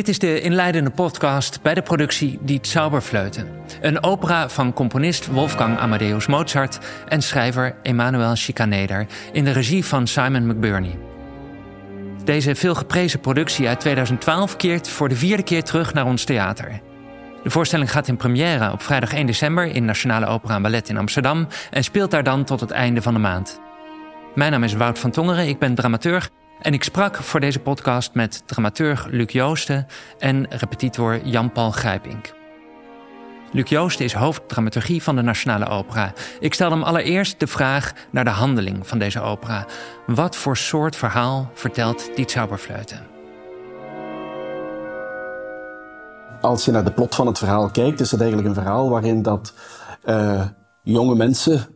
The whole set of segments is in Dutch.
Dit is de inleidende podcast bij de productie Die Zauberfleuten. Een opera van componist Wolfgang Amadeus Mozart en schrijver Emanuel Schikaneder in de regie van Simon McBurney. Deze veelgeprezen productie uit 2012 keert voor de vierde keer terug naar ons theater. De voorstelling gaat in première op vrijdag 1 december in Nationale Opera en Ballet in Amsterdam en speelt daar dan tot het einde van de maand. Mijn naam is Wout van Tongeren, ik ben dramaturg en ik sprak voor deze podcast met dramaturg Luc Joosten en repetitor Jan-Paul Grijpink. Luc Joosten is hoofddramaturgie van de Nationale Opera. Ik stelde hem allereerst de vraag naar de handeling van deze opera. Wat voor soort verhaal vertelt die Zauberfluiten? Als je naar de plot van het verhaal kijkt, is het eigenlijk een verhaal waarin dat uh, jonge mensen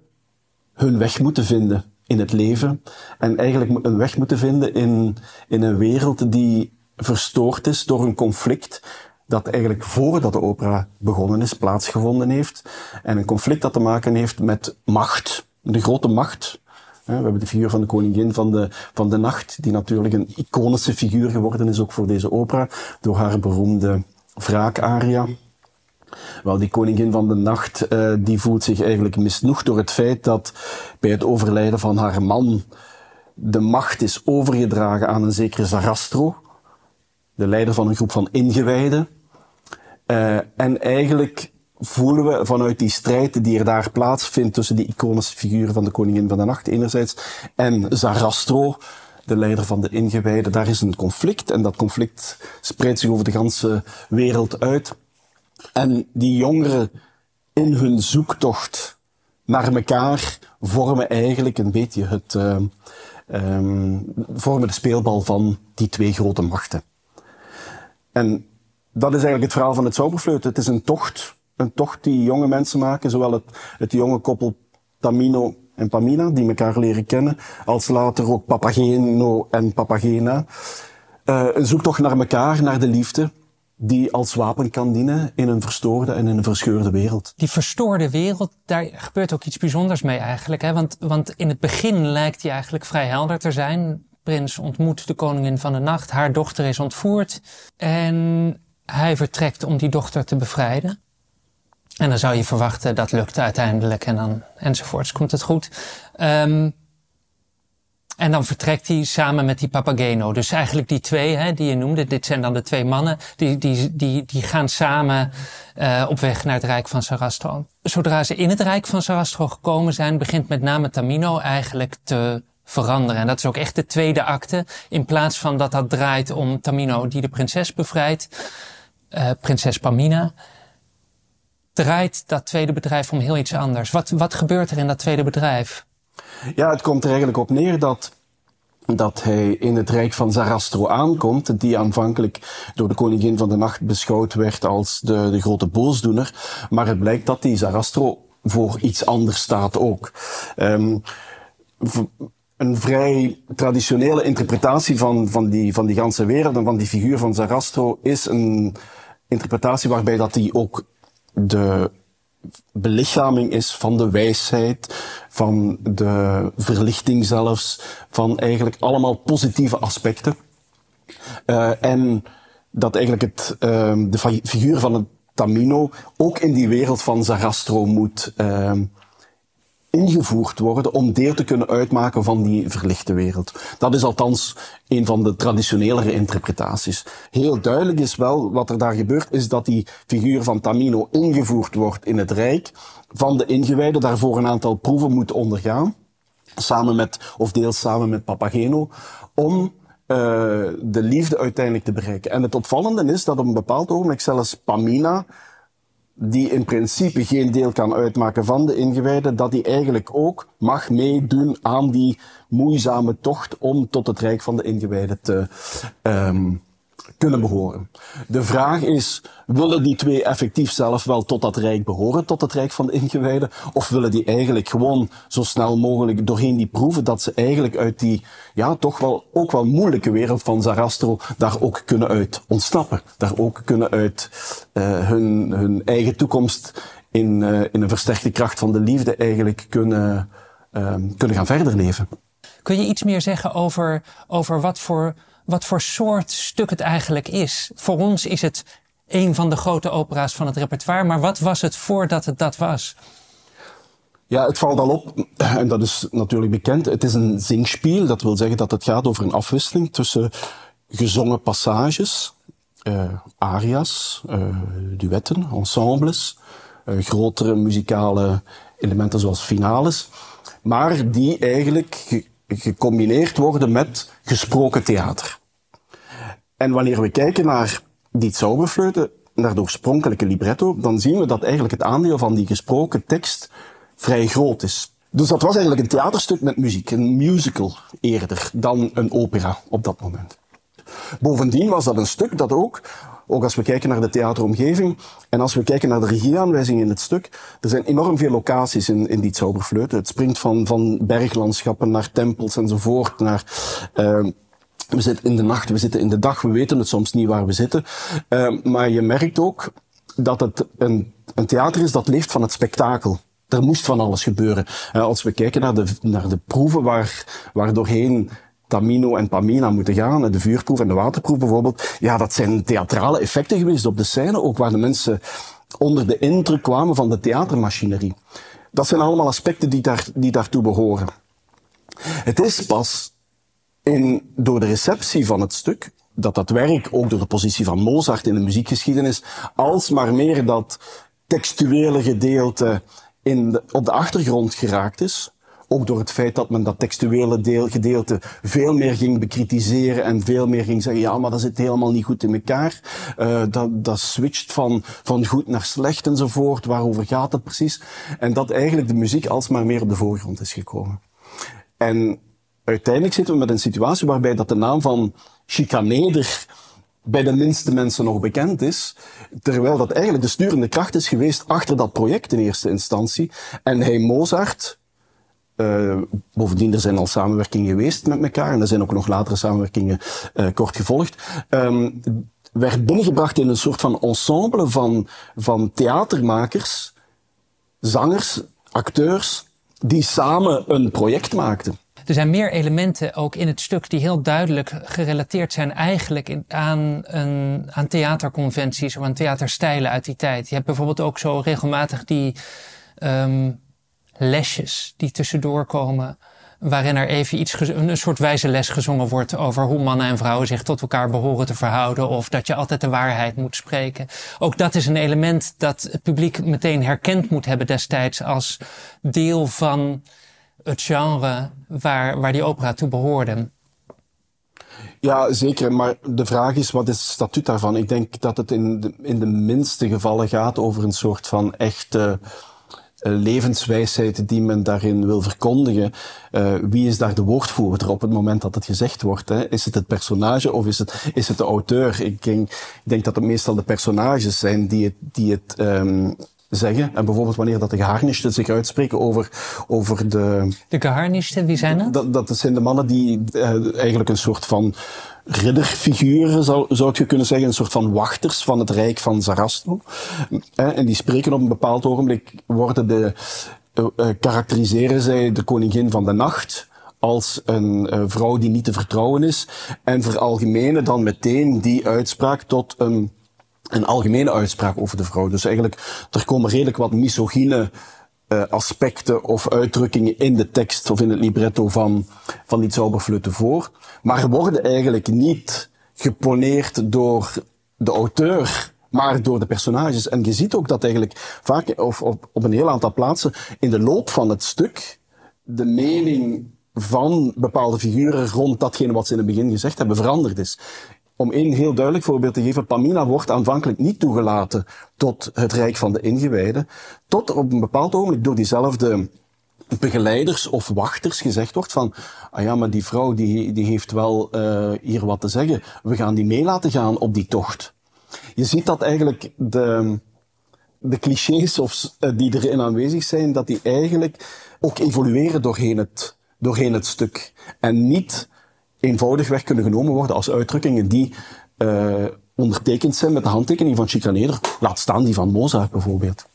hun weg moeten vinden in het leven. En eigenlijk een weg moeten vinden in, in een wereld die verstoord is door een conflict dat eigenlijk voordat de opera begonnen is, plaatsgevonden heeft. En een conflict dat te maken heeft met macht, de grote macht. We hebben de figuur van de koningin van de, van de nacht, die natuurlijk een iconische figuur geworden is, ook voor deze opera, door haar beroemde wraakaria. Wel, die koningin van de nacht, uh, die voelt zich eigenlijk misnoegd door het feit dat bij het overlijden van haar man de macht is overgedragen aan een zekere Zarastro, de leider van een groep van ingewijden. Uh, en eigenlijk voelen we vanuit die strijd die er daar plaatsvindt tussen die iconische figuren van de koningin van de nacht enerzijds en Zarastro, de leider van de ingewijden, daar is een conflict en dat conflict spreidt zich over de ganse wereld uit. En die jongeren in hun zoektocht naar elkaar vormen eigenlijk een beetje het, uh, vormen de speelbal van die twee grote machten. En dat is eigenlijk het verhaal van het zauberfluit. Het is een tocht, een tocht die jonge mensen maken, zowel het, het jonge koppel Tamino en Pamina, die elkaar leren kennen, als later ook Papageno en Papagena. Uh, een zoektocht naar elkaar, naar de liefde, die als wapen kan dienen in een verstoorde en in een verscheurde wereld. Die verstoorde wereld, daar gebeurt ook iets bijzonders mee eigenlijk. Hè? Want, want in het begin lijkt die eigenlijk vrij helder te zijn. Prins ontmoet de koningin van de nacht, haar dochter is ontvoerd en hij vertrekt om die dochter te bevrijden. En dan zou je verwachten dat lukt uiteindelijk en dan enzovoorts komt het goed. Um, en dan vertrekt hij samen met die Papageno. Dus eigenlijk die twee hè, die je noemde, dit zijn dan de twee mannen, die, die, die, die gaan samen uh, op weg naar het Rijk van Sarastro. Zodra ze in het Rijk van Sarastro gekomen zijn, begint met name Tamino eigenlijk te veranderen. En dat is ook echt de tweede acte. In plaats van dat dat draait om Tamino die de prinses bevrijdt, uh, prinses Pamina, draait dat tweede bedrijf om heel iets anders. Wat, wat gebeurt er in dat tweede bedrijf? Ja, het komt er eigenlijk op neer dat dat hij in het rijk van Zarastro aankomt, die aanvankelijk door de koningin van de nacht beschouwd werd als de, de grote boosdoener. Maar het blijkt dat die Zarastro voor iets anders staat ook. Um, een vrij traditionele interpretatie van, van, die, van die ganse wereld en van die figuur van Zarastro is een interpretatie waarbij dat hij ook de belichaming is van de wijsheid, van de verlichting zelfs, van eigenlijk allemaal positieve aspecten. Uh, en dat eigenlijk het, uh, de figuur van het Tamino ook in die wereld van Zarastro moet uh, ingevoerd worden om deel te kunnen uitmaken van die verlichte wereld. Dat is althans een van de traditionelere interpretaties. Heel duidelijk is wel wat er daar gebeurt, is dat die figuur van Tamino ingevoerd wordt in het Rijk van de ingewijden, daarvoor een aantal proeven moet ondergaan, samen met, of deels samen met Papageno, om uh, de liefde uiteindelijk te bereiken. En het opvallende is dat op een bepaald ogenblik zelfs Pamina die in principe geen deel kan uitmaken van de ingewijden, dat die eigenlijk ook mag meedoen aan die moeizame tocht om tot het rijk van de ingewijden te um, kunnen behoren. De vraag is, willen die twee effectief zelf wel tot dat rijk behoren, tot het rijk van de ingewijden, of willen die eigenlijk gewoon zo snel mogelijk doorheen die proeven dat ze eigenlijk uit die, ja, toch wel, ook wel moeilijke wereld van Zarastro daar ook kunnen uit ontsnappen, daar ook kunnen uit uh, hun, hun eigen toekomst in, uh, in een versterkte kracht van de liefde eigenlijk kunnen, uh, kunnen gaan verder leven. Kun je iets meer zeggen over, over wat voor wat voor soort stuk het eigenlijk is. Voor ons is het een van de grote opera's van het repertoire, maar wat was het voordat het dat was? Ja, het valt al op, en dat is natuurlijk bekend. Het is een zingspiel, dat wil zeggen dat het gaat over een afwisseling tussen gezongen passages, uh, aria's, uh, duetten, ensembles, uh, grotere muzikale elementen zoals finales, maar die eigenlijk ge gecombineerd worden met gesproken theater. En wanneer we kijken naar die Zauberfleuten, naar de oorspronkelijke libretto, dan zien we dat eigenlijk het aandeel van die gesproken tekst vrij groot is. Dus dat was eigenlijk een theaterstuk met muziek, een musical eerder dan een opera op dat moment. Bovendien was dat een stuk dat ook, ook als we kijken naar de theateromgeving en als we kijken naar de regieaanwijzingen in het stuk, er zijn enorm veel locaties in, in die Zauberfleuten. Het springt van, van berglandschappen naar tempels enzovoort, naar... Uh, we zitten in de nacht, we zitten in de dag, we weten het soms niet waar we zitten. Uh, maar je merkt ook dat het een, een theater is dat leeft van het spektakel er moest van alles gebeuren. als we kijken naar de, naar de proeven waar, waar doorheen Tamino en Pamina moeten gaan, de vuurproef en de waterproef bijvoorbeeld, ja, dat zijn theatrale effecten geweest op de scène, ook waar de mensen onder de indruk kwamen van de theatermachinerie. Dat zijn allemaal aspecten die, daar, die daartoe behoren. Het is pas in, door de receptie van het stuk, dat dat werk, ook door de positie van Mozart in de muziekgeschiedenis, alsmaar meer dat textuele gedeelte in op de achtergrond geraakt is. Ook door het feit dat men dat textuele deel, gedeelte veel meer ging bekritiseren en veel meer ging zeggen, ja, maar dat zit helemaal niet goed in elkaar. Uh, dat, dat switcht van, van goed naar slecht enzovoort. Waarover gaat het precies? En dat eigenlijk de muziek alsmaar meer op de voorgrond is gekomen. En uiteindelijk zitten we met een situatie waarbij dat de naam van chicaneder bij de minste mensen nog bekend is. Terwijl dat eigenlijk de sturende kracht is geweest achter dat project in eerste instantie. En hij Mozart, uh, bovendien, er zijn al samenwerkingen geweest met elkaar en er zijn ook nog latere samenwerkingen uh, kort gevolgd. Um, werd binnengebracht in een soort van ensemble van, van theatermakers, zangers, acteurs, die samen een project maakten. Er zijn meer elementen ook in het stuk die heel duidelijk gerelateerd zijn eigenlijk aan, een, aan theaterconventies of aan theaterstijlen uit die tijd. Je hebt bijvoorbeeld ook zo regelmatig die um, lesjes die tussendoor komen waarin er even iets, een soort wijze les gezongen wordt over hoe mannen en vrouwen zich tot elkaar behoren te verhouden of dat je altijd de waarheid moet spreken. Ook dat is een element dat het publiek meteen herkend moet hebben destijds als deel van het genre waar, waar die opera toe behoorde. Ja, zeker. Maar de vraag is, wat is het statuut daarvan? Ik denk dat het in de, in de minste gevallen gaat over een soort van echte levenswijsheid die men daarin wil verkondigen. Uh, wie is daar de woordvoerder op het moment dat het gezegd wordt? Hè? Is het het personage of is het, is het de auteur? Ik denk, ik denk dat het meestal de personages zijn die het, die het um, zeggen. En bijvoorbeeld wanneer dat de geharnischten zich uitspreken over, over de... De geharnischten, wie zijn dat? Dat, dat zijn de mannen die uh, eigenlijk een soort van ridderfiguren, zou, zou je kunnen zeggen, een soort van wachters van het rijk van Zarastro. Uh, en die spreken op een bepaald ogenblik, worden de, uh, karakteriseren zij de koningin van de nacht als een uh, vrouw die niet te vertrouwen is en veralgemenen dan meteen die uitspraak tot een een algemene uitspraak over de vrouw. Dus eigenlijk, er komen redelijk wat misogyne uh, aspecten of uitdrukkingen in de tekst of in het libretto van, van die Zauberflöte voor. Maar worden eigenlijk niet geponeerd door de auteur, maar door de personages. En je ziet ook dat eigenlijk vaak, of op, op een heel aantal plaatsen, in de loop van het stuk, de mening van bepaalde figuren rond datgene wat ze in het begin gezegd hebben veranderd is. Om één heel duidelijk voorbeeld te geven, Pamina wordt aanvankelijk niet toegelaten tot het Rijk van de Ingewijden, tot op een bepaald ogenblik door diezelfde begeleiders of wachters gezegd wordt van, ah ja, maar die vrouw die, die heeft wel uh, hier wat te zeggen, we gaan die mee laten gaan op die tocht. Je ziet dat eigenlijk de, de clichés of, uh, die erin aanwezig zijn, dat die eigenlijk ook evolueren doorheen het, doorheen het stuk. En niet eenvoudigweg kunnen genomen worden als uitdrukkingen die uh, ondertekend zijn met de handtekening van Chicaneder. Laat staan die van Mozart bijvoorbeeld.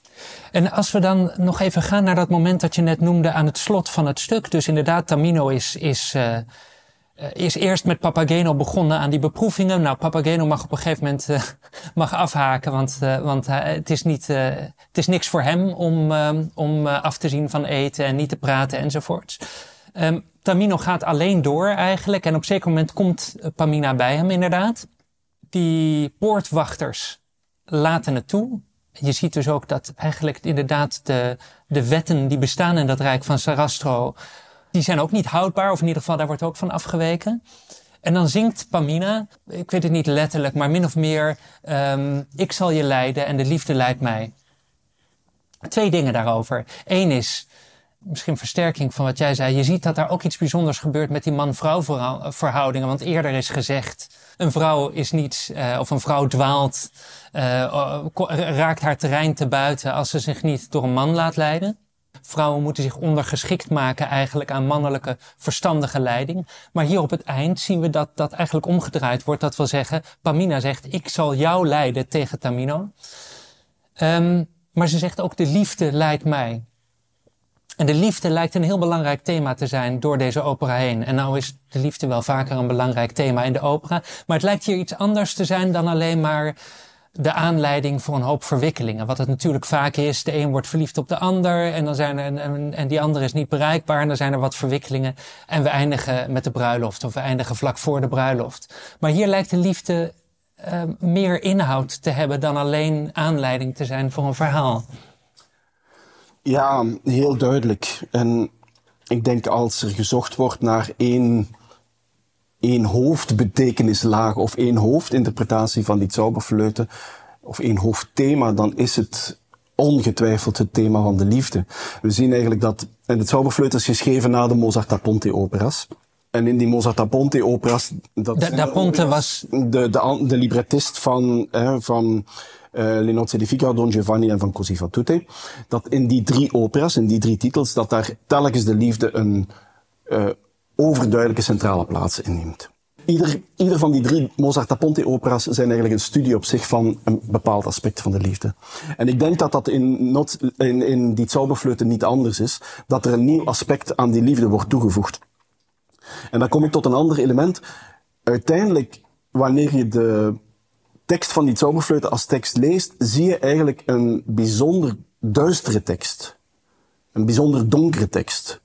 En als we dan nog even gaan naar dat moment dat je net noemde aan het slot van het stuk. Dus inderdaad, Tamino is, is uh, is eerst met Papageno begonnen aan die beproevingen. Nou, Papageno mag op een gegeven moment uh, mag afhaken, want, want het, is niet, het is niks voor hem om, om af te zien van eten en niet te praten enzovoorts. Um, Tamino gaat alleen door eigenlijk en op een zeker moment komt Pamina bij hem inderdaad. Die poortwachters laten het toe. Je ziet dus ook dat eigenlijk inderdaad de, de wetten die bestaan in dat rijk van Sarastro, die zijn ook niet houdbaar, of in ieder geval daar wordt ook van afgeweken. En dan zingt Pamina, ik weet het niet letterlijk, maar min of meer, um, ik zal je leiden en de liefde leidt mij. Twee dingen daarover. Eén is, misschien versterking van wat jij zei. Je ziet dat daar ook iets bijzonders gebeurt met die man-vrouw verhoudingen. Want eerder is gezegd, een vrouw is niet, uh, of een vrouw dwaalt, uh, raakt haar terrein te buiten als ze zich niet door een man laat leiden. Vrouwen moeten zich ondergeschikt maken eigenlijk aan mannelijke verstandige leiding. Maar hier op het eind zien we dat dat eigenlijk omgedraaid wordt. Dat wil zeggen, Pamina zegt, ik zal jou leiden tegen Tamino. Um, maar ze zegt ook, de liefde leidt mij. En de liefde lijkt een heel belangrijk thema te zijn door deze opera heen. En nou is de liefde wel vaker een belangrijk thema in de opera. Maar het lijkt hier iets anders te zijn dan alleen maar de aanleiding voor een hoop verwikkelingen. Wat het natuurlijk vaak is, de een wordt verliefd op de ander en, dan zijn er, en, die andere is niet bereikbaar en dan zijn er wat verwikkelingen. En we eindigen met de bruiloft of we eindigen vlak voor de bruiloft. Maar hier lijkt de liefde uh, meer inhoud te hebben dan alleen aanleiding te zijn voor een verhaal. Ja, heel duidelijk. En ik denk als er gezocht wordt naar één, één hoofdbetekenislaag of één hoofdinterpretatie van die Zauberfleute, of één hoofdthema, dan is het ongetwijfeld het thema van de liefde. We zien eigenlijk dat, en het Zauberfleut is geschreven na de Mozart da Ponte operas. En in die Mozart da Ponte operas... Dat da, da Ponte was... De, de, de librettist van, hè, van uh, Le Nozze di Figaro, Don Giovanni en Van Così fan tutte. Dat in die drie operas, in die drie titels, dat daar telkens de liefde een uh, overduidelijke centrale plaats inneemt. Ieder, ieder van die drie Mozart da Ponte operas zijn eigenlijk een studie op zich van een bepaald aspect van de liefde. En ik denk dat dat in, not, in, in die Zauberfleuten niet anders is, dat er een nieuw aspect aan die liefde wordt toegevoegd. En dan kom ik tot een ander element. Uiteindelijk, wanneer je de tekst van die Zauberfleuten als tekst leest, zie je eigenlijk een bijzonder duistere tekst. Een bijzonder donkere tekst.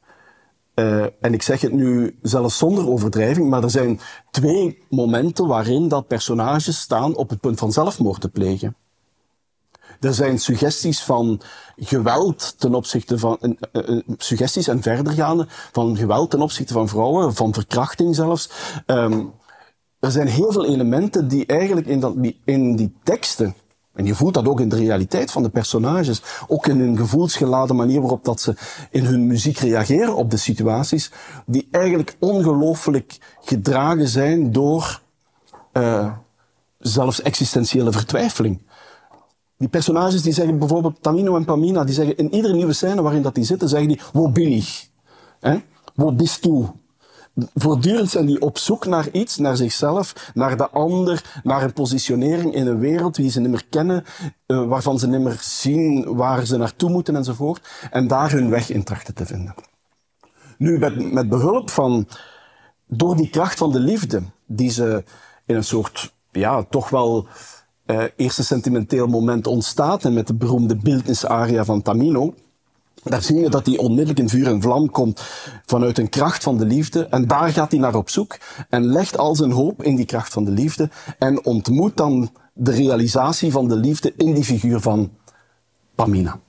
Uh, en ik zeg het nu zelfs zonder overdrijving, maar er zijn twee momenten waarin dat personages staan op het punt van zelfmoord te plegen. Er zijn suggesties van geweld ten opzichte van, uh, uh, suggesties en verdergaande van geweld ten opzichte van vrouwen, van verkrachting zelfs. Um, er zijn heel veel elementen die eigenlijk in, dat, in die teksten, en je voelt dat ook in de realiteit van de personages, ook in een gevoelsgeladen manier waarop dat ze in hun muziek reageren op de situaties, die eigenlijk ongelooflijk gedragen zijn door uh, zelfs existentiële vertwijfeling. Die personages die zeggen bijvoorbeeld Tamino en Pamina, die zeggen in iedere nieuwe scène waarin dat die zitten, zeggen die, wo bin ich? Eh? Wo bist du? Voortdurend zijn die op zoek naar iets, naar zichzelf, naar de ander, naar een positionering in een wereld die ze niet meer kennen, uh, waarvan ze niet meer zien waar ze naartoe moeten enzovoort, en daar hun weg in trachten te vinden. Nu, met, met behulp van, door die kracht van de liefde, die ze in een soort, ja, toch wel uh, eerste sentimenteel moment ontstaat, en met de beroemde beeldnisaria van Tamino, daar zie je dat hij onmiddellijk in vuur en vlam komt vanuit een kracht van de liefde. En daar gaat hij naar op zoek en legt al zijn hoop in die kracht van de liefde. En ontmoet dan de realisatie van de liefde in die figuur van Pamina.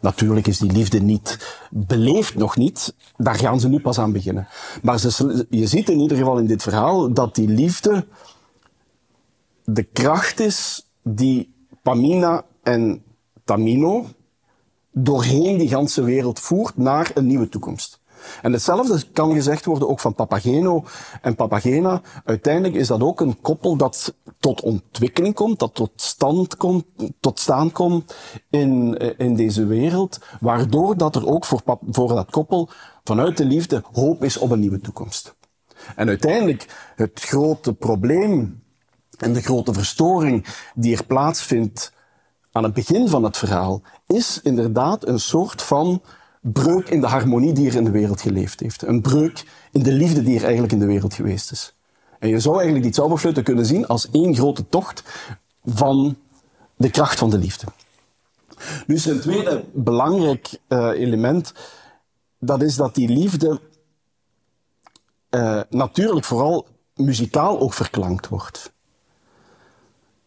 Natuurlijk is die liefde niet beleefd, nog niet. Daar gaan ze nu pas aan beginnen. Maar ze, je ziet in ieder geval in dit verhaal dat die liefde de kracht is die Pamina en Tamino, doorheen die ganse wereld voert naar een nieuwe toekomst. En hetzelfde kan gezegd worden ook van Papageno en Papagena. Uiteindelijk is dat ook een koppel dat tot ontwikkeling komt, dat tot stand komt, tot staan komt in, in deze wereld, waardoor dat er ook voor, voor dat koppel vanuit de liefde hoop is op een nieuwe toekomst. En uiteindelijk het grote probleem en de grote verstoring die er plaatsvindt aan het begin van het verhaal is inderdaad een soort van breuk in de harmonie die er in de wereld geleefd heeft. Een breuk in de liefde die er eigenlijk in de wereld geweest is. En je zou eigenlijk die zauberfluiten kunnen zien als één grote tocht van de kracht van de liefde. Nu is een tweede belangrijk uh, element, dat is dat die liefde uh, natuurlijk vooral muzikaal ook verklankt wordt.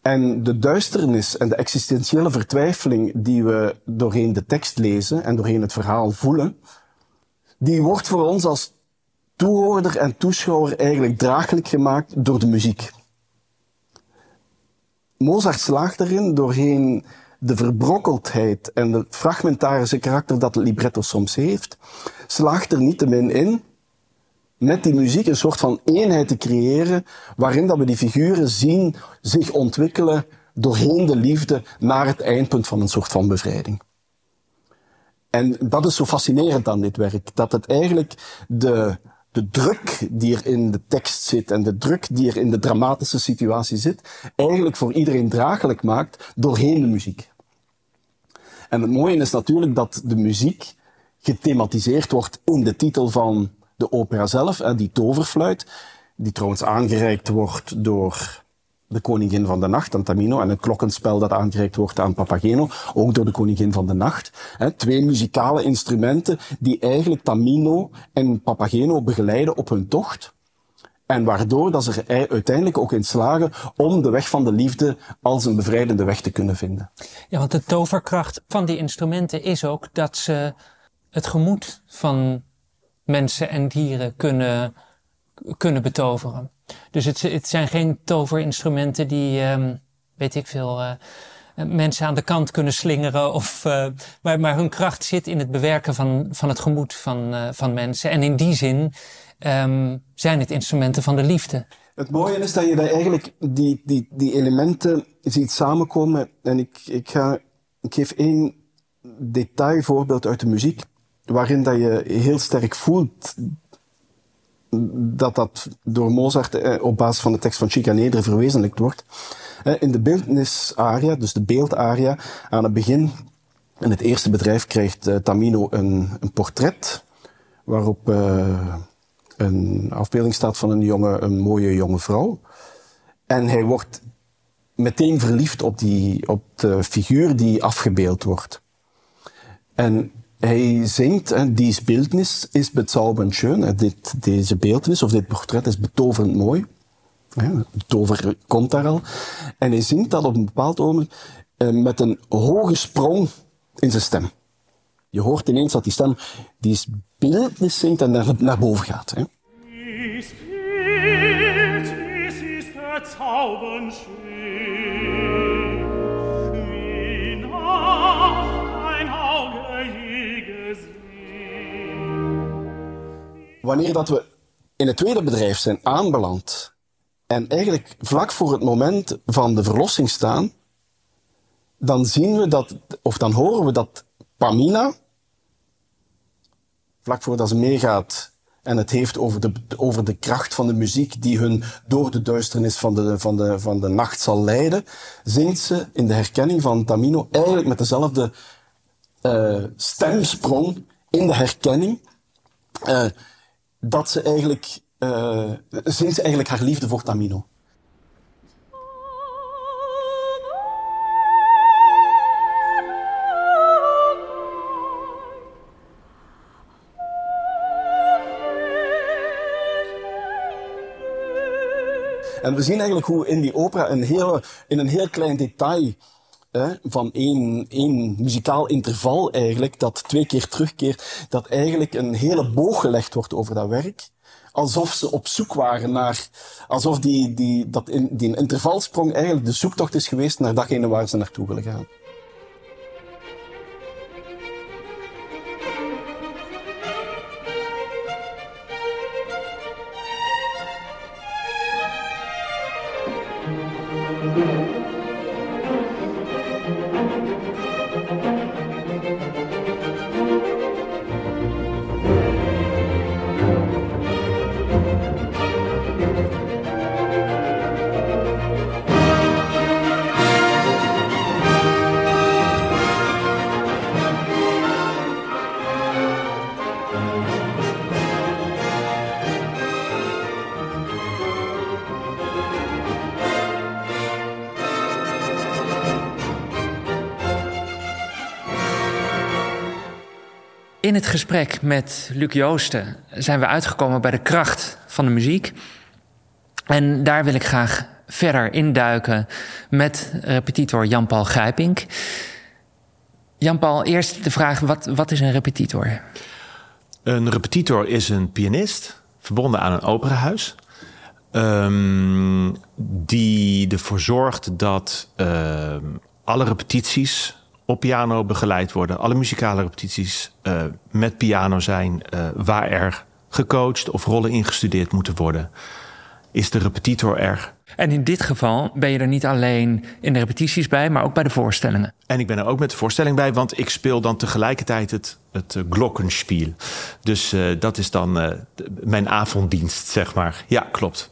En de duisternis en de existentiële vertwijfeling die we doorheen de tekst lezen en doorheen het verhaal voelen, die wordt voor ons als toehoorder en toeschouwer eigenlijk draaglijk gemaakt door de muziek. Mozart slaagt erin doorheen de verbrokkeldheid en het fragmentarische karakter dat het libretto soms heeft, slaagt er niettemin in met die muziek een soort van eenheid te creëren, waarin dat we die figuren zien zich ontwikkelen doorheen de liefde naar het eindpunt van een soort van bevrijding. En dat is zo fascinerend aan dit werk, dat het eigenlijk de, de druk die er in de tekst zit en de druk die er in de dramatische situatie zit, eigenlijk voor iedereen draaglijk maakt doorheen de muziek. En het mooie is natuurlijk dat de muziek gethematiseerd wordt in de titel van de opera zelf, die toverfluit, die trouwens aangereikt wordt door de koningin van de nacht, aan Tamino, en het klokkenspel dat aangereikt wordt aan Papageno, ook door de koningin van de nacht. Twee muzikale instrumenten die eigenlijk Tamino en Papageno begeleiden op hun tocht. En waardoor dat ze er uiteindelijk ook in slagen om de weg van de liefde als een bevrijdende weg te kunnen vinden. Ja, want de toverkracht van die instrumenten is ook dat ze het gemoed van mensen en dieren kunnen, kunnen betoveren. Dus het, het zijn geen toverinstrumenten die, um, weet ik veel, uh, mensen aan de kant kunnen slingeren. Of, uh, maar, hun kracht zit in het bewerken van, van het gemoed van, uh, van mensen. En in die zin um, zijn het instrumenten van de liefde. Het mooie is dat je daar eigenlijk die, die, die elementen ziet samenkomen. En ik, ik, ga, ik geef één detailvoorbeeld uit de muziek waarin dat je heel sterk voelt dat dat door Mozart eh, op basis van de tekst van Chicanedre verwezenlijkt wordt. Eh, in de beeldnisaria, dus de beeldaria, aan het begin, in het eerste bedrijf krijgt eh, Tamino een, een portret waarop een afbeelding staat van een jonge, een mooie jonge vrouw. En hij wordt meteen verliefd op, die, op de figuur die afgebeeld wordt. En hij zingt, en die Bildnis is bezaubernd schön. Deze beeldnis of dit portret is betoverend mooi. Ja, tover komt daar al. En hij zingt dat op een bepaald moment eh, met een hoge sprong in zijn stem. Je hoort ineens dat die stem die Bildnis zingt en naar, boven gaat. Hè. Die Bildnis is. Wanneer dat we in het tweede bedrijf zijn aanbeland en eigenlijk vlak voor het moment van de verlossing staan, dan zien we dat, of dan horen we dat Pamina, vlak voordat ze meegaat en het heeft over de, over de kracht van de muziek die hun door de duisternis van de, van de, van de nacht zal leiden, zingt ze in de herkenning van Tamino eigenlijk met dezelfde uh, stemsprong in de herkenning. Uh, dat ze eigenlijk, uh, zingt ze eigenlijk haar liefde voor Tamino. En we zien eigenlijk hoe in die opera een hele, in een heel klein detail van één, één muzikaal interval eigenlijk, dat twee keer terugkeert, dat eigenlijk een hele boog gelegd wordt over dat werk. Alsof ze op zoek waren naar, alsof die, die, dat in, die intervalsprong eigenlijk de zoektocht is geweest naar datgene waar ze naartoe willen gaan. In het gesprek met Luc Joosten zijn we uitgekomen bij de kracht van de muziek. En daar wil ik graag verder induiken met repetitor Jan-Paul Grijpink. Jan-Paul, eerst de vraag: wat, wat is een repetitor? Een repetitor is een pianist verbonden aan een operahuis. Um, die ervoor zorgt dat uh, alle repetities op piano begeleid worden. Alle muzikale repetities uh, met piano zijn uh, waar er gecoacht of rollen ingestudeerd moeten worden. Is de repetitor er? En in dit geval ben je er niet alleen in de repetities bij, maar ook bij de voorstellingen. En ik ben er ook met de voorstelling bij, want ik speel dan tegelijkertijd het, het uh, glockenspiel. Dus dat is dan mijn avonddienst, zeg maar. Ja, klopt.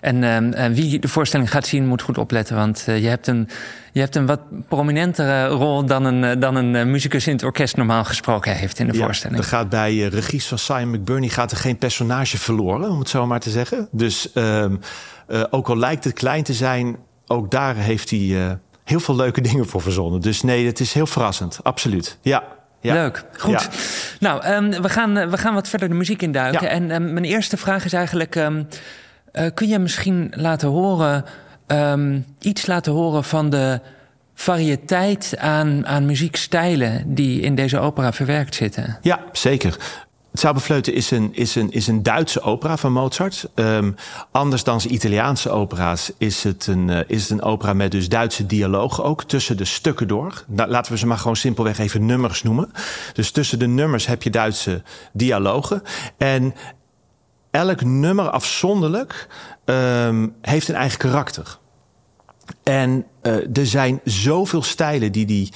Ja. En uh, wie de voorstelling gaat zien, moet goed opletten. Want uh, je, hebt een, je hebt een wat prominentere rol dan een, dan een muzikus in het orkest normaal gesproken heeft in de ja, voorstelling. Er gaat bij regies van Simon McBurney gaat er geen personage verloren, om het zo maar te zeggen. Dus uh, ook al lijkt het klein te zijn, ook daar heeft hij heel veel leuke dingen voor verzonnen. Dus nee, het is heel verrassend. Absoluut. Ja. Ja. Leuk, goed. Ja. Nou, um, we, gaan, we gaan wat verder de muziek induiken. En um, mijn eerste vraag is eigenlijk... Um, uh, kun je misschien laten horen... iets laten horen van de variëteit aan, aan muziekstijlen... die in deze opera verwerkt zitten? Ja, zeker. Het Zauberfleuten is een, is, een, is een Duitse opera van Mozart. Um, anders dan Italiaanse opera's is het, een, uh, is het een opera met dus Duitse dialogen ook tussen de stukken door. Nou, laten we ze maar gewoon simpelweg even nummers noemen. Dus tussen de nummers heb je Duitse dialogen. En elk nummer afzonderlijk um, heeft een eigen karakter. En uh, er zijn zoveel stijlen die die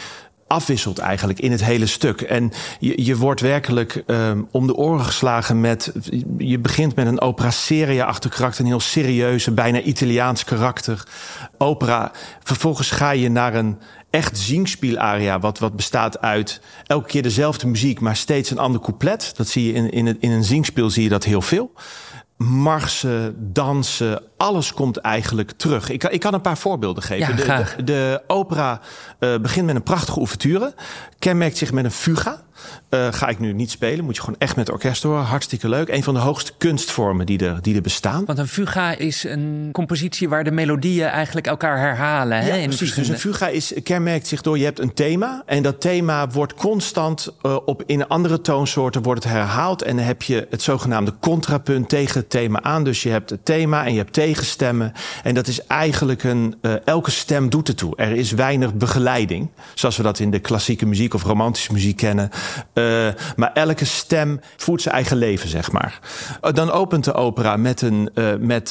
afwisselt eigenlijk in het hele stuk. En je, je wordt werkelijk um, om de oren geslagen met... Je begint met een opera seria-achtig karakter. Een heel serieuze, bijna Italiaans karakter. Opera. Vervolgens ga je naar een echt zingspielaria... Wat, wat bestaat uit elke keer dezelfde muziek... maar steeds een ander couplet. Dat zie je in, in, het, in een zingspiel zie je dat heel veel marsen, dansen, alles komt eigenlijk terug. Ik, ik kan een paar voorbeelden geven. Ja, de, de, de, opera uh, begint met een prachtige ouverture, kenmerkt zich met een fuga. Uh, ga ik nu niet spelen, moet je gewoon echt met orkest horen. Hartstikke leuk. Een van de hoogste kunstvormen die er, die er bestaan. Want een fuga is een compositie waar de melodieën eigenlijk elkaar herhalen. Ja, hè, in precies. Dus een fuga is, kenmerkt zich door, je hebt een thema. En dat thema wordt constant uh, op, in andere toonsoorten wordt het herhaald. En dan heb je het zogenaamde contrapunt tegen het thema aan. Dus je hebt het thema en je hebt tegenstemmen. En dat is eigenlijk een, uh, elke stem doet ertoe. Er is weinig begeleiding. Zoals we dat in de klassieke muziek of romantische muziek kennen. Uh, maar elke stem voert zijn eigen leven, zeg maar. Uh, dan opent de opera met, een, uh, met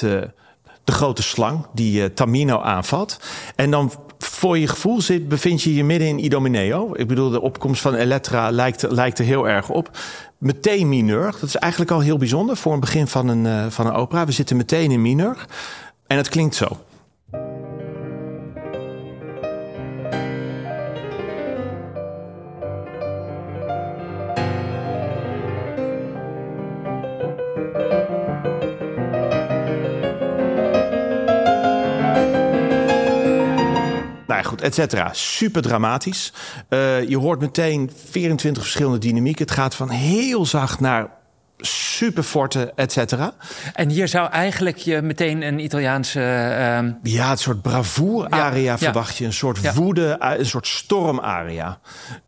de grote slang die Tamino aanvalt. En dan voor je gevoel zit, bevind je je midden in Idomeneo. Ik bedoel, de opkomst van Elektra lijkt, lijkt er heel erg op. Meteen mineur. Dat is eigenlijk al heel bijzonder voor een begin van een, van een opera. We zitten meteen in mineur. En het klinkt zo. Et cetera. Super dramatisch. Uh, je hoort meteen 24 verschillende dynamieken. Het gaat van heel zacht naar super forte, et cetera. En hier zou eigenlijk je meteen een Italiaanse... Uh... Ja, een soort bravoer-aria ja, verwacht je. Een soort ja. woede, een soort storm-aria.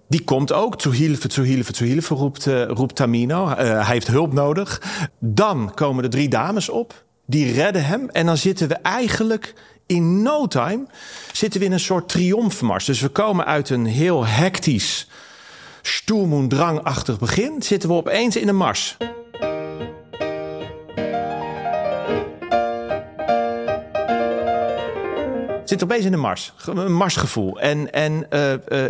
Die komt ook. Zu Hilfe, zu Hilfe, zu Hilfe, roept, uh, roept Tamino. Uh, hij heeft hulp nodig. Dan komen de drie dames op. Die redden hem. En dan zitten we eigenlijk in no time zitten we in een soort triomfmars. Dus we komen uit een heel hectisch, Sturm- und drangachtig begin... zitten we opeens in een mars. Zit opeens in een mars. Een marsgevoel. En, en uh, uh,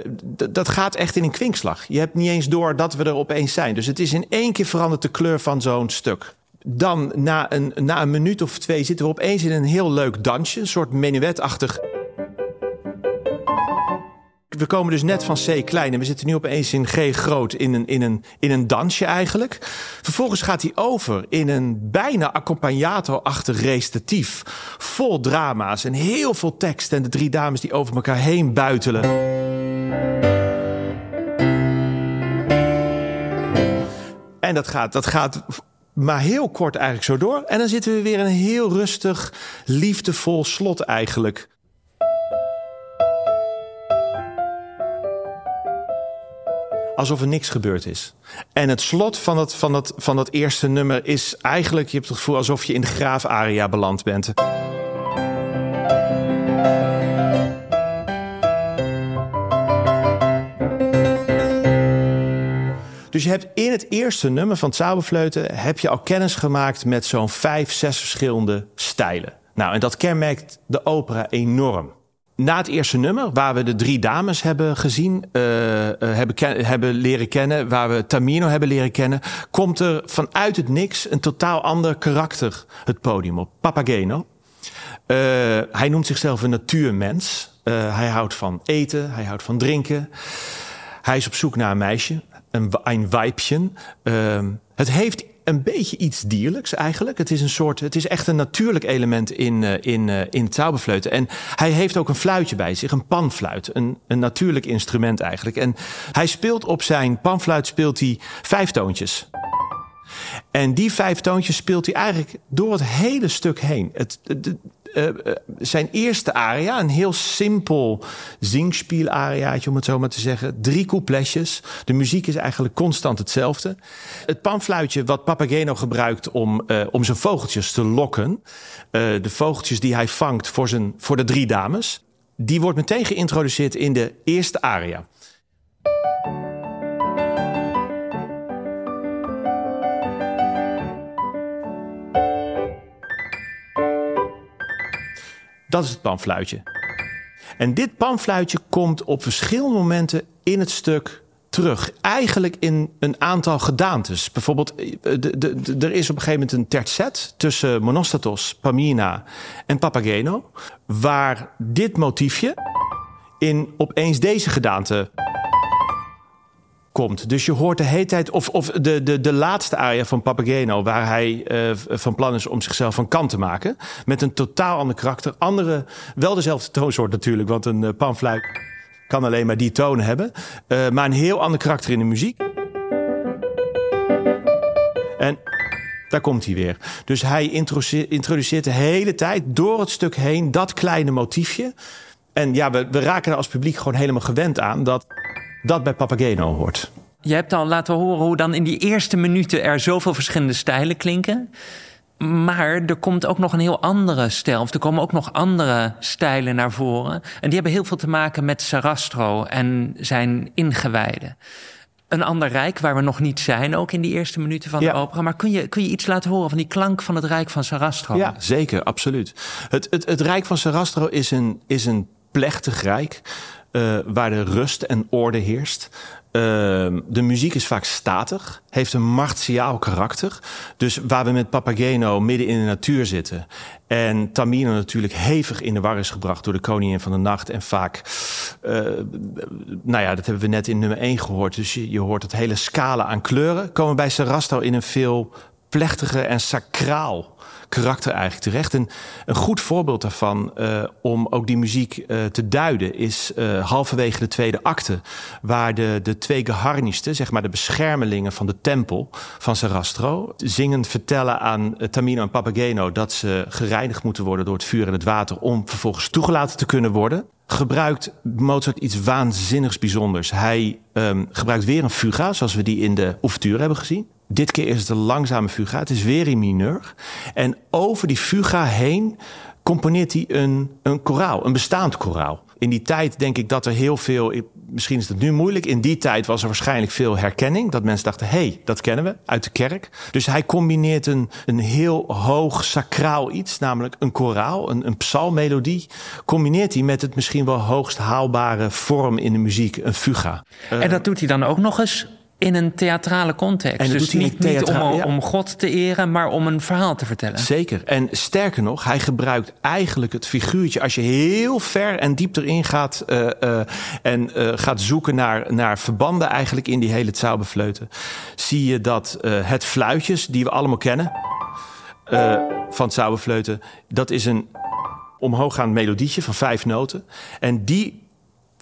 dat gaat echt in een kwinkslag. Je hebt niet eens door dat we er opeens zijn. Dus het is in één keer veranderd de kleur van zo'n stuk dan na een, na een minuut of twee zitten we opeens in een heel leuk dansje. Een soort menuetachtig. We komen dus net van C klein en we zitten nu opeens in G groot in een, in een, in een dansje eigenlijk. Vervolgens gaat hij over in een bijna accompagnato-achtig recitatief. Vol drama's en heel veel tekst en de drie dames die over elkaar heen buitelen. En dat gaat, dat gaat maar heel kort eigenlijk zo door. En dan zitten we weer in een heel rustig, liefdevol slot eigenlijk. alsof er niks gebeurd is. En het slot van dat, van dat, van dat eerste nummer is eigenlijk, je hebt het gevoel alsof je in de graafaria beland bent. Dus je hebt in het eerste nummer van Zauberfleuten... heb je al kennis gemaakt met zo'n vijf, zes verschillende stijlen. Nou, en dat kenmerkt de opera enorm. Na het eerste nummer, waar we de drie dames hebben gezien, uh, hebben, hebben leren kennen, waar we Tamino hebben leren kennen, komt er vanuit het niks een totaal ander karakter het podium op. Papageno. Uh, hij noemt zichzelf een natuurmens. hij houdt van eten, hij houdt van drinken. Hij is op zoek naar een meisje, een, een weibchen. het heeft een beetje iets dierlijks eigenlijk. Het is een soort, het is echt een natuurlijk element in, uh, in, uh, in Zauberfleuten. En hij heeft ook een fluitje bij zich, een panfluit. Een, een natuurlijk instrument eigenlijk. En hij speelt op zijn panfluit speelt hij vijf toontjes. En die vijf toontjes speelt hij eigenlijk door het hele stuk heen. Het, uh, zijn eerste aria, een heel simpel zingspielariaatje om het zo maar te zeggen. Drie coupletjes. De muziek is eigenlijk constant hetzelfde. Het panfluitje wat Papageno gebruikt om, uh, om zijn vogeltjes te lokken. de vogeltjes die hij vangt voor, zijn, voor de drie dames. Die wordt meteen geïntroduceerd in de eerste aria. Dat is het panfluitje. En dit panfluitje komt op verschillende momenten in het stuk terug. Eigenlijk in een aantal gedaantes. Bijvoorbeeld, eh, er is op een gegeven moment een tercet tussen Monostatos, Pamina en Papageno. Waar dit motiefje in opeens deze gedaante komt. Dus je hoort de hele tijd, of, of de, de, de laatste aria van Papageno, waar hij uh, van plan is om zichzelf van kant te maken, met een totaal ander karakter. Andere, wel dezelfde toonsoort natuurlijk, want een uh, panfluit kan alleen maar die toon hebben, uh, maar een heel ander karakter in de muziek. En daar komt hij weer. Dus hij introduceert de hele tijd door het stuk heen dat kleine motiefje. En ja, we, we raken er als publiek gewoon helemaal gewend aan dat dat bij Papageno hoort. Je hebt al laten horen hoe dan in die eerste minuten er zoveel verschillende stijlen klinken. Maar er komt ook nog een heel andere stijl. Of er komen ook nog andere stijlen naar voren. En die hebben heel veel te maken met Sarastro en zijn ingewijden. Een ander rijk waar we nog niet zijn, ook in die eerste minuten van de opera. Maar kun je, kun je iets laten horen van die klank van het rijk van Sarastro? Ja, zeker, absoluut. Het, het, het rijk van Sarastro is een, is een plechtig rijk. Uh, waar de rust en orde heerst. Uh, de muziek is vaak statig, heeft een martiaal karakter. Dus waar we met Papageno midden in de natuur zitten. En Tamino natuurlijk hevig in de war is gebracht door de koningin van de nacht. En vaak, uh, nou ja, dat hebben we net in nummer 1 gehoord. Dus je, hoort het hele scala aan kleuren. Komen bij Sarastro in een veel plechtiger en sacraal karakter eigenlijk terecht. En een goed voorbeeld daarvan uh, om ook die muziek uh, te duiden is uh, halverwege de tweede acte, waar de, de twee geharnisten, zeg maar de beschermelingen van de tempel van Sarastro, zingend vertellen aan Tamino en Papageno dat ze gereinigd moeten worden door het vuur en het water om vervolgens toegelaten te kunnen worden gebruikt Mozart iets waanzinnigs bijzonders. Hij um, gebruikt weer een fuga, zoals we die in de ouverture hebben gezien. Dit keer is het een langzame fuga. Het is weer in mineur. En over die fuga heen componeert hij een, een koraal, een bestaand koraal. In die tijd denk ik dat er heel veel, misschien is het nu moeilijk, in die tijd was er waarschijnlijk veel herkenning. Dat mensen dachten, hé, hey, dat kennen we uit de kerk. Dus hij combineert een, een heel hoog sacraal iets, namelijk een koraal, een, een psalmmelodie. Combineert hij met het misschien wel hoogst haalbare vorm in de muziek, een fuga. En dat doet hij dan ook nog eens in een theatrale context. En dus niet, niet om, om, God te eren, maar om een verhaal te vertellen. Zeker. En sterker nog, hij gebruikt eigenlijk het figuurtje... als je heel ver en diep erin gaat... Uh, uh, en uh, gaat zoeken naar, naar verbanden eigenlijk in die hele Zauberfleuten... zie je dat het fluitjes, die we allemaal kennen... van Zauberfleuten, dat is een omhooggaand melodietje van vijf noten. En die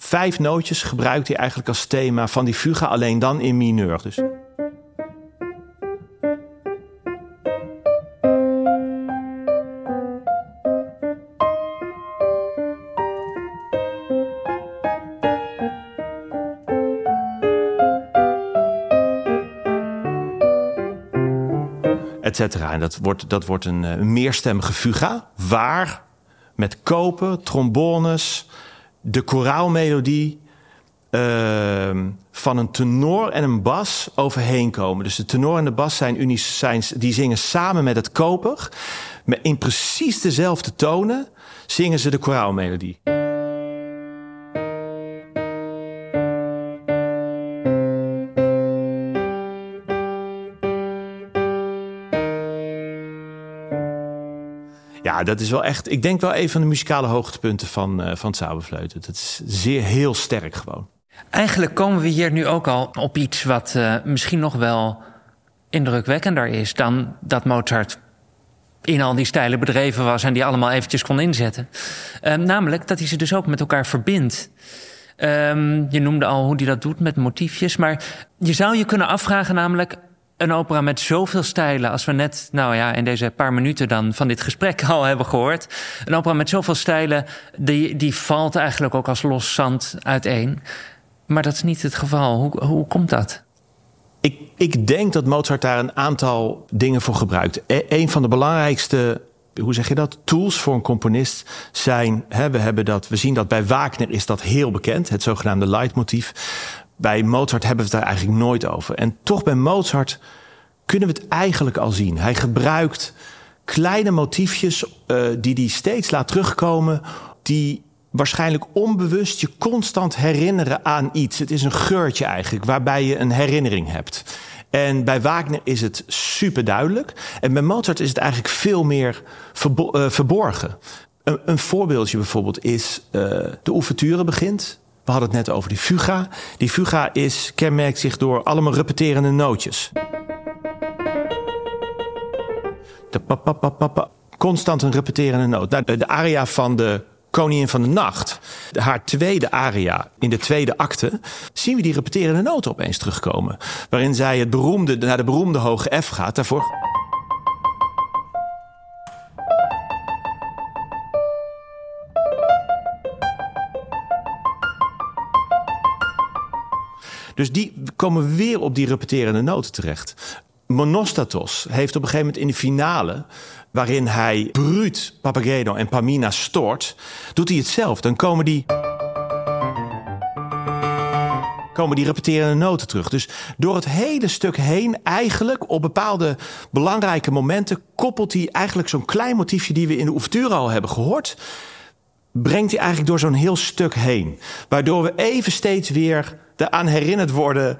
Vijf nootjes gebruikt hij eigenlijk als thema van die fuga, alleen dan in mineur. Dus. En dat wordt, dat wordt een, eh, een meerstemmige fuga, waar met kopen, trombones, de koraalmelodie uh, van een tenor en een bas overheen komen. Dus de tenor en de bas zijn, zijn die zingen samen met het koper. Maar in precies dezelfde tonen zingen ze de koraalmelodie. Ja, dat is wel echt. Ik denk wel een van de muzikale hoogtepunten van, uh, van het. Het is zeer heel sterk gewoon. Eigenlijk komen we hier nu ook al op iets wat uh, misschien nog wel indrukwekkender is dan dat Mozart in al die stijlen bedreven was en die allemaal eventjes kon inzetten. Uh, namelijk dat hij ze dus ook met elkaar verbindt. Um, je noemde al hoe hij dat doet met motiefjes, maar je zou je kunnen afvragen namelijk een opera met zoveel stijlen, als we net, nou ja, in deze paar minuten dan van dit gesprek al hebben gehoord. Een opera met zoveel stijlen, die, die valt eigenlijk ook als los zand uiteen. Maar dat is niet het geval. Hoe, hoe komt dat? Ik, ik denk dat Mozart daar een aantal dingen voor gebruikt. E een van de belangrijkste hoe zeg je dat? Tools voor een componist zijn. Hè, we, hebben dat, we zien dat bij Wagner is dat heel bekend, het zogenaamde leidmotief. Bij Mozart hebben we het daar eigenlijk nooit over. En toch bij Mozart kunnen we het eigenlijk al zien. Hij gebruikt kleine motiefjes uh, die hij steeds laat terugkomen, die waarschijnlijk onbewust je constant herinneren aan iets. Het is een geurtje eigenlijk, waarbij je een herinnering hebt. En bij Wagner is het super duidelijk. En bij Mozart is het eigenlijk veel meer uh, verborgen. Een, een, voorbeeldje bijvoorbeeld is uh, de ouverture begint. We hadden het net over die fuga. Die fuga is, kenmerkt zich door allemaal repeterende nootjes. De pa, pa, pa, pa, pa. Constant een repeterende noot. Nou, de aria van de Koningin van de Nacht, haar tweede aria in de tweede acte, zien we die repeterende noten opeens terugkomen. Waarin zij het beroemde, naar de beroemde hoge F gaat. Daarvoor. Dus die komen weer op die repeterende noten terecht. Monostatos heeft op een gegeven moment in de finale, waarin hij bruut Papageno en Pamina stoort, doet hij het zelf. Dan komen die. Komen die repeterende noten terug. Dus door het hele stuk heen, eigenlijk op bepaalde belangrijke momenten, koppelt hij eigenlijk zo'n klein motiefje die we in de ouverture al hebben gehoord. Brengt hij eigenlijk door zo'n heel stuk heen. Waardoor we even steeds weer eraan herinnerd worden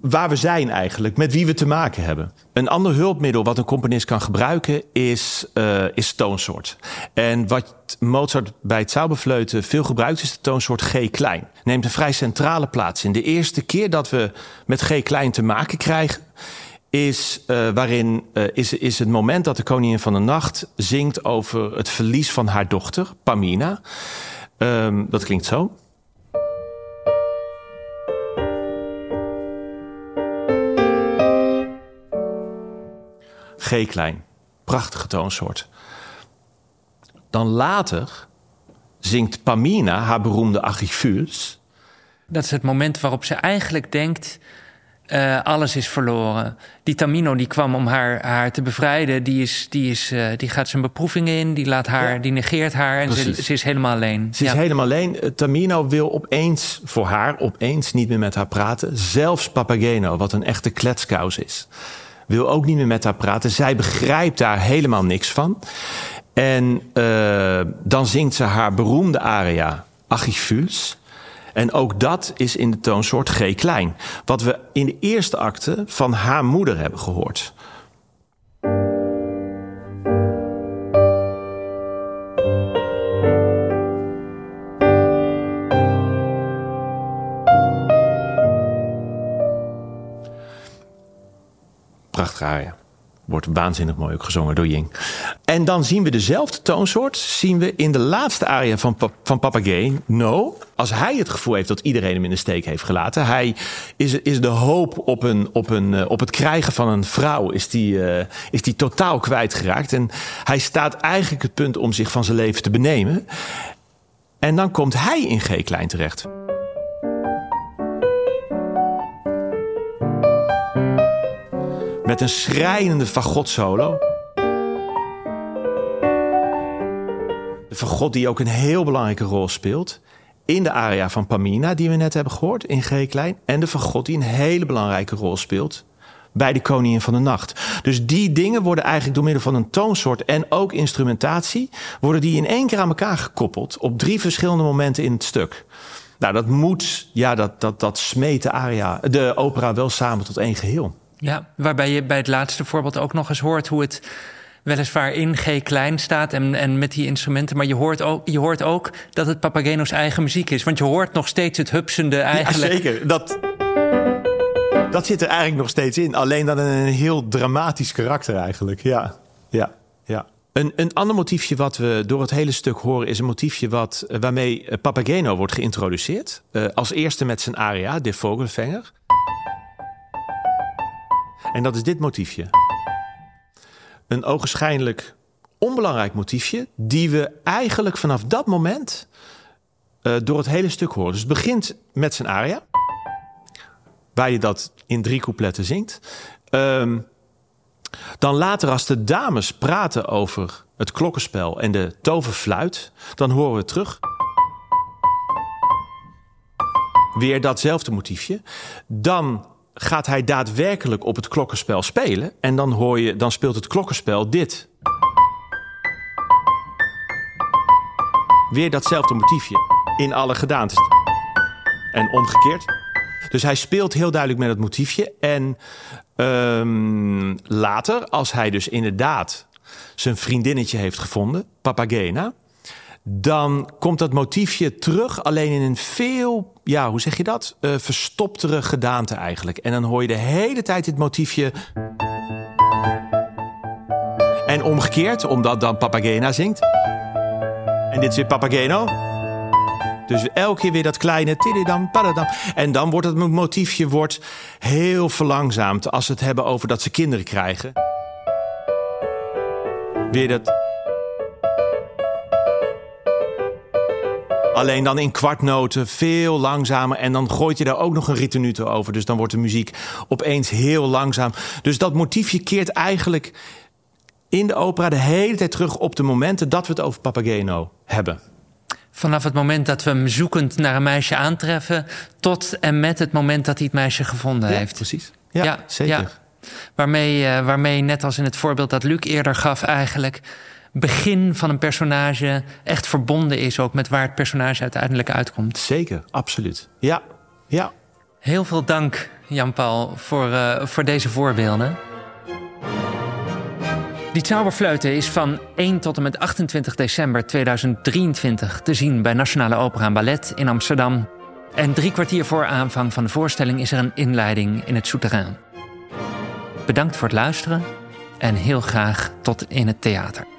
waar we zijn eigenlijk, met wie we te maken hebben. Een ander hulpmiddel wat een componist kan gebruiken is, uh, is toonsoort. En wat Mozart bij het Zauberfleuten veel gebruikt is de toonsoort G klein. Neemt een vrij centrale plaats in. De eerste keer dat we met G klein te maken krijgen is uh, waarin uh, is, is het moment dat de koningin van de nacht zingt over het verlies van haar dochter, Pamina. Um, dat klinkt zo. G-klein. Prachtige toonsoort. Dan later zingt Pamina haar beroemde Archifuls. Dat is het moment waarop ze eigenlijk denkt... Uh, alles is verloren. Die Tamino die kwam om haar, haar te bevrijden. Die, is, die, is, uh, die gaat zijn beproevingen in. Die, laat haar, ja. die negeert haar. En ze, ze, is helemaal alleen. Ze ja. is helemaal alleen. Tamino wil opeens voor haar opeens niet meer met haar praten. Zelfs Papageno, wat een echte kletskous is wil ook niet meer met haar praten. Zij begrijpt daar helemaal niks van. En uh, dan zingt ze haar beroemde aria Archifuls. En ook dat is in de toonsoort G klein. Wat we in de eerste acte van haar moeder hebben gehoord. Prachtige aria. Wordt waanzinnig mooi ook gezongen door Ying. En dan zien we dezelfde toonsoort zien we in de laatste aria van, van Papageno. Als hij het gevoel heeft dat iedereen hem in de steek heeft gelaten. Hij is, is de hoop op, een, op, een, eh, op het krijgen van een vrouw is die, uh, is die totaal kwijtgeraakt. En hij staat eigenlijk het punt om zich van zijn leven te benemen. En dan komt hij in G-klein terecht. Met een schrijnende fagotsolo. De fagot die ook een heel belangrijke rol speelt in de aria van Pamina, die we net hebben gehoord in G klein. En de fagot die een hele belangrijke rol speelt bij de Koningin van de Nacht. Dus die dingen worden eigenlijk door middel van een toonsoort en ook instrumentatie, worden die in één keer aan elkaar gekoppeld op drie verschillende momenten in het stuk. Nou, dat moet, ja, dat, dat, dat smeet de aria, de opera wel samen tot één geheel. Ja, waarbij je bij het laatste voorbeeld ook nog eens hoort hoe het weliswaar in G klein staat en, en met die instrumenten. Maar je hoort, ook, je hoort ook dat het Papageno's eigen muziek is. Want je hoort nog steeds het hupsende eigenlijk. Ja, zeker. Dat, dat zit er eigenlijk nog steeds in. Alleen dan een heel dramatisch karakter eigenlijk. Ja, ja, ja. Een, een ander motiefje wat we door het hele stuk horen... is een motiefje wat, eh, waarmee eh, Papageno wordt geïntroduceerd. Uh, als eerste met zijn aria, De Vogelvanger. En dat is dit motiefje. Een ogenschijnlijk onbelangrijk motiefje... die we eigenlijk vanaf dat moment uh, door het hele stuk horen. Dus het begint met zijn aria waar je dat in drie coupletten zingt. Um, dan later als de dames praten over het klokkenspel en de toverfluit, dan horen we terug. Weer datzelfde motiefje. Dan gaat hij daadwerkelijk op het klokkenspel spelen en dan hoor je, dan speelt het klokkenspel dit. Weer datzelfde motiefje in alle gedaantes. En omgekeerd. Dus hij speelt heel duidelijk met het motiefje. En um, later, als hij dus inderdaad zijn vriendinnetje heeft gevonden, Papagena, dan komt dat motiefje terug, alleen in een veel, ja, hoe zeg je dat? Uh, verstoptere gedaante eigenlijk. En dan hoor je de hele tijd dit motiefje. En omgekeerd, omdat dan Papagena zingt. En dit is weer Papageno. Dus elke keer weer dat kleine tididam, padadam. En dan wordt het motiefje wordt heel verlangzaamd als we het hebben over dat ze kinderen krijgen. Weer dat. Alleen dan in kwartnoten, veel langzamer. En dan gooit je daar ook nog een ritonute over. Dus dan wordt de muziek opeens heel langzaam. Dus dat motiefje keert eigenlijk in de opera de hele tijd terug op de momenten dat we het over Papageno hebben. Vanaf het moment dat we hem zoekend naar een meisje aantreffen, tot en met het moment dat hij het meisje gevonden ja, heeft. Precies. Ja, ja zeker. Ja. Waarmee, uh, waarmee, net als in het voorbeeld dat Luc eerder gaf, eigenlijk begin van een personage echt verbonden is ook met waar het personage uiteindelijk uitkomt. Zeker, absoluut. Ja, ja. Heel veel dank, Jan-Paul, voor, uh, voor deze voorbeelden. Die Zauberfleuten is van 1 tot en met 28 december 2023 te zien bij Nationale Opera en Ballet in Amsterdam. En drie kwartier voor aanvang van de voorstelling is er een inleiding in het Souterrain. Bedankt voor het luisteren en heel graag tot in het theater.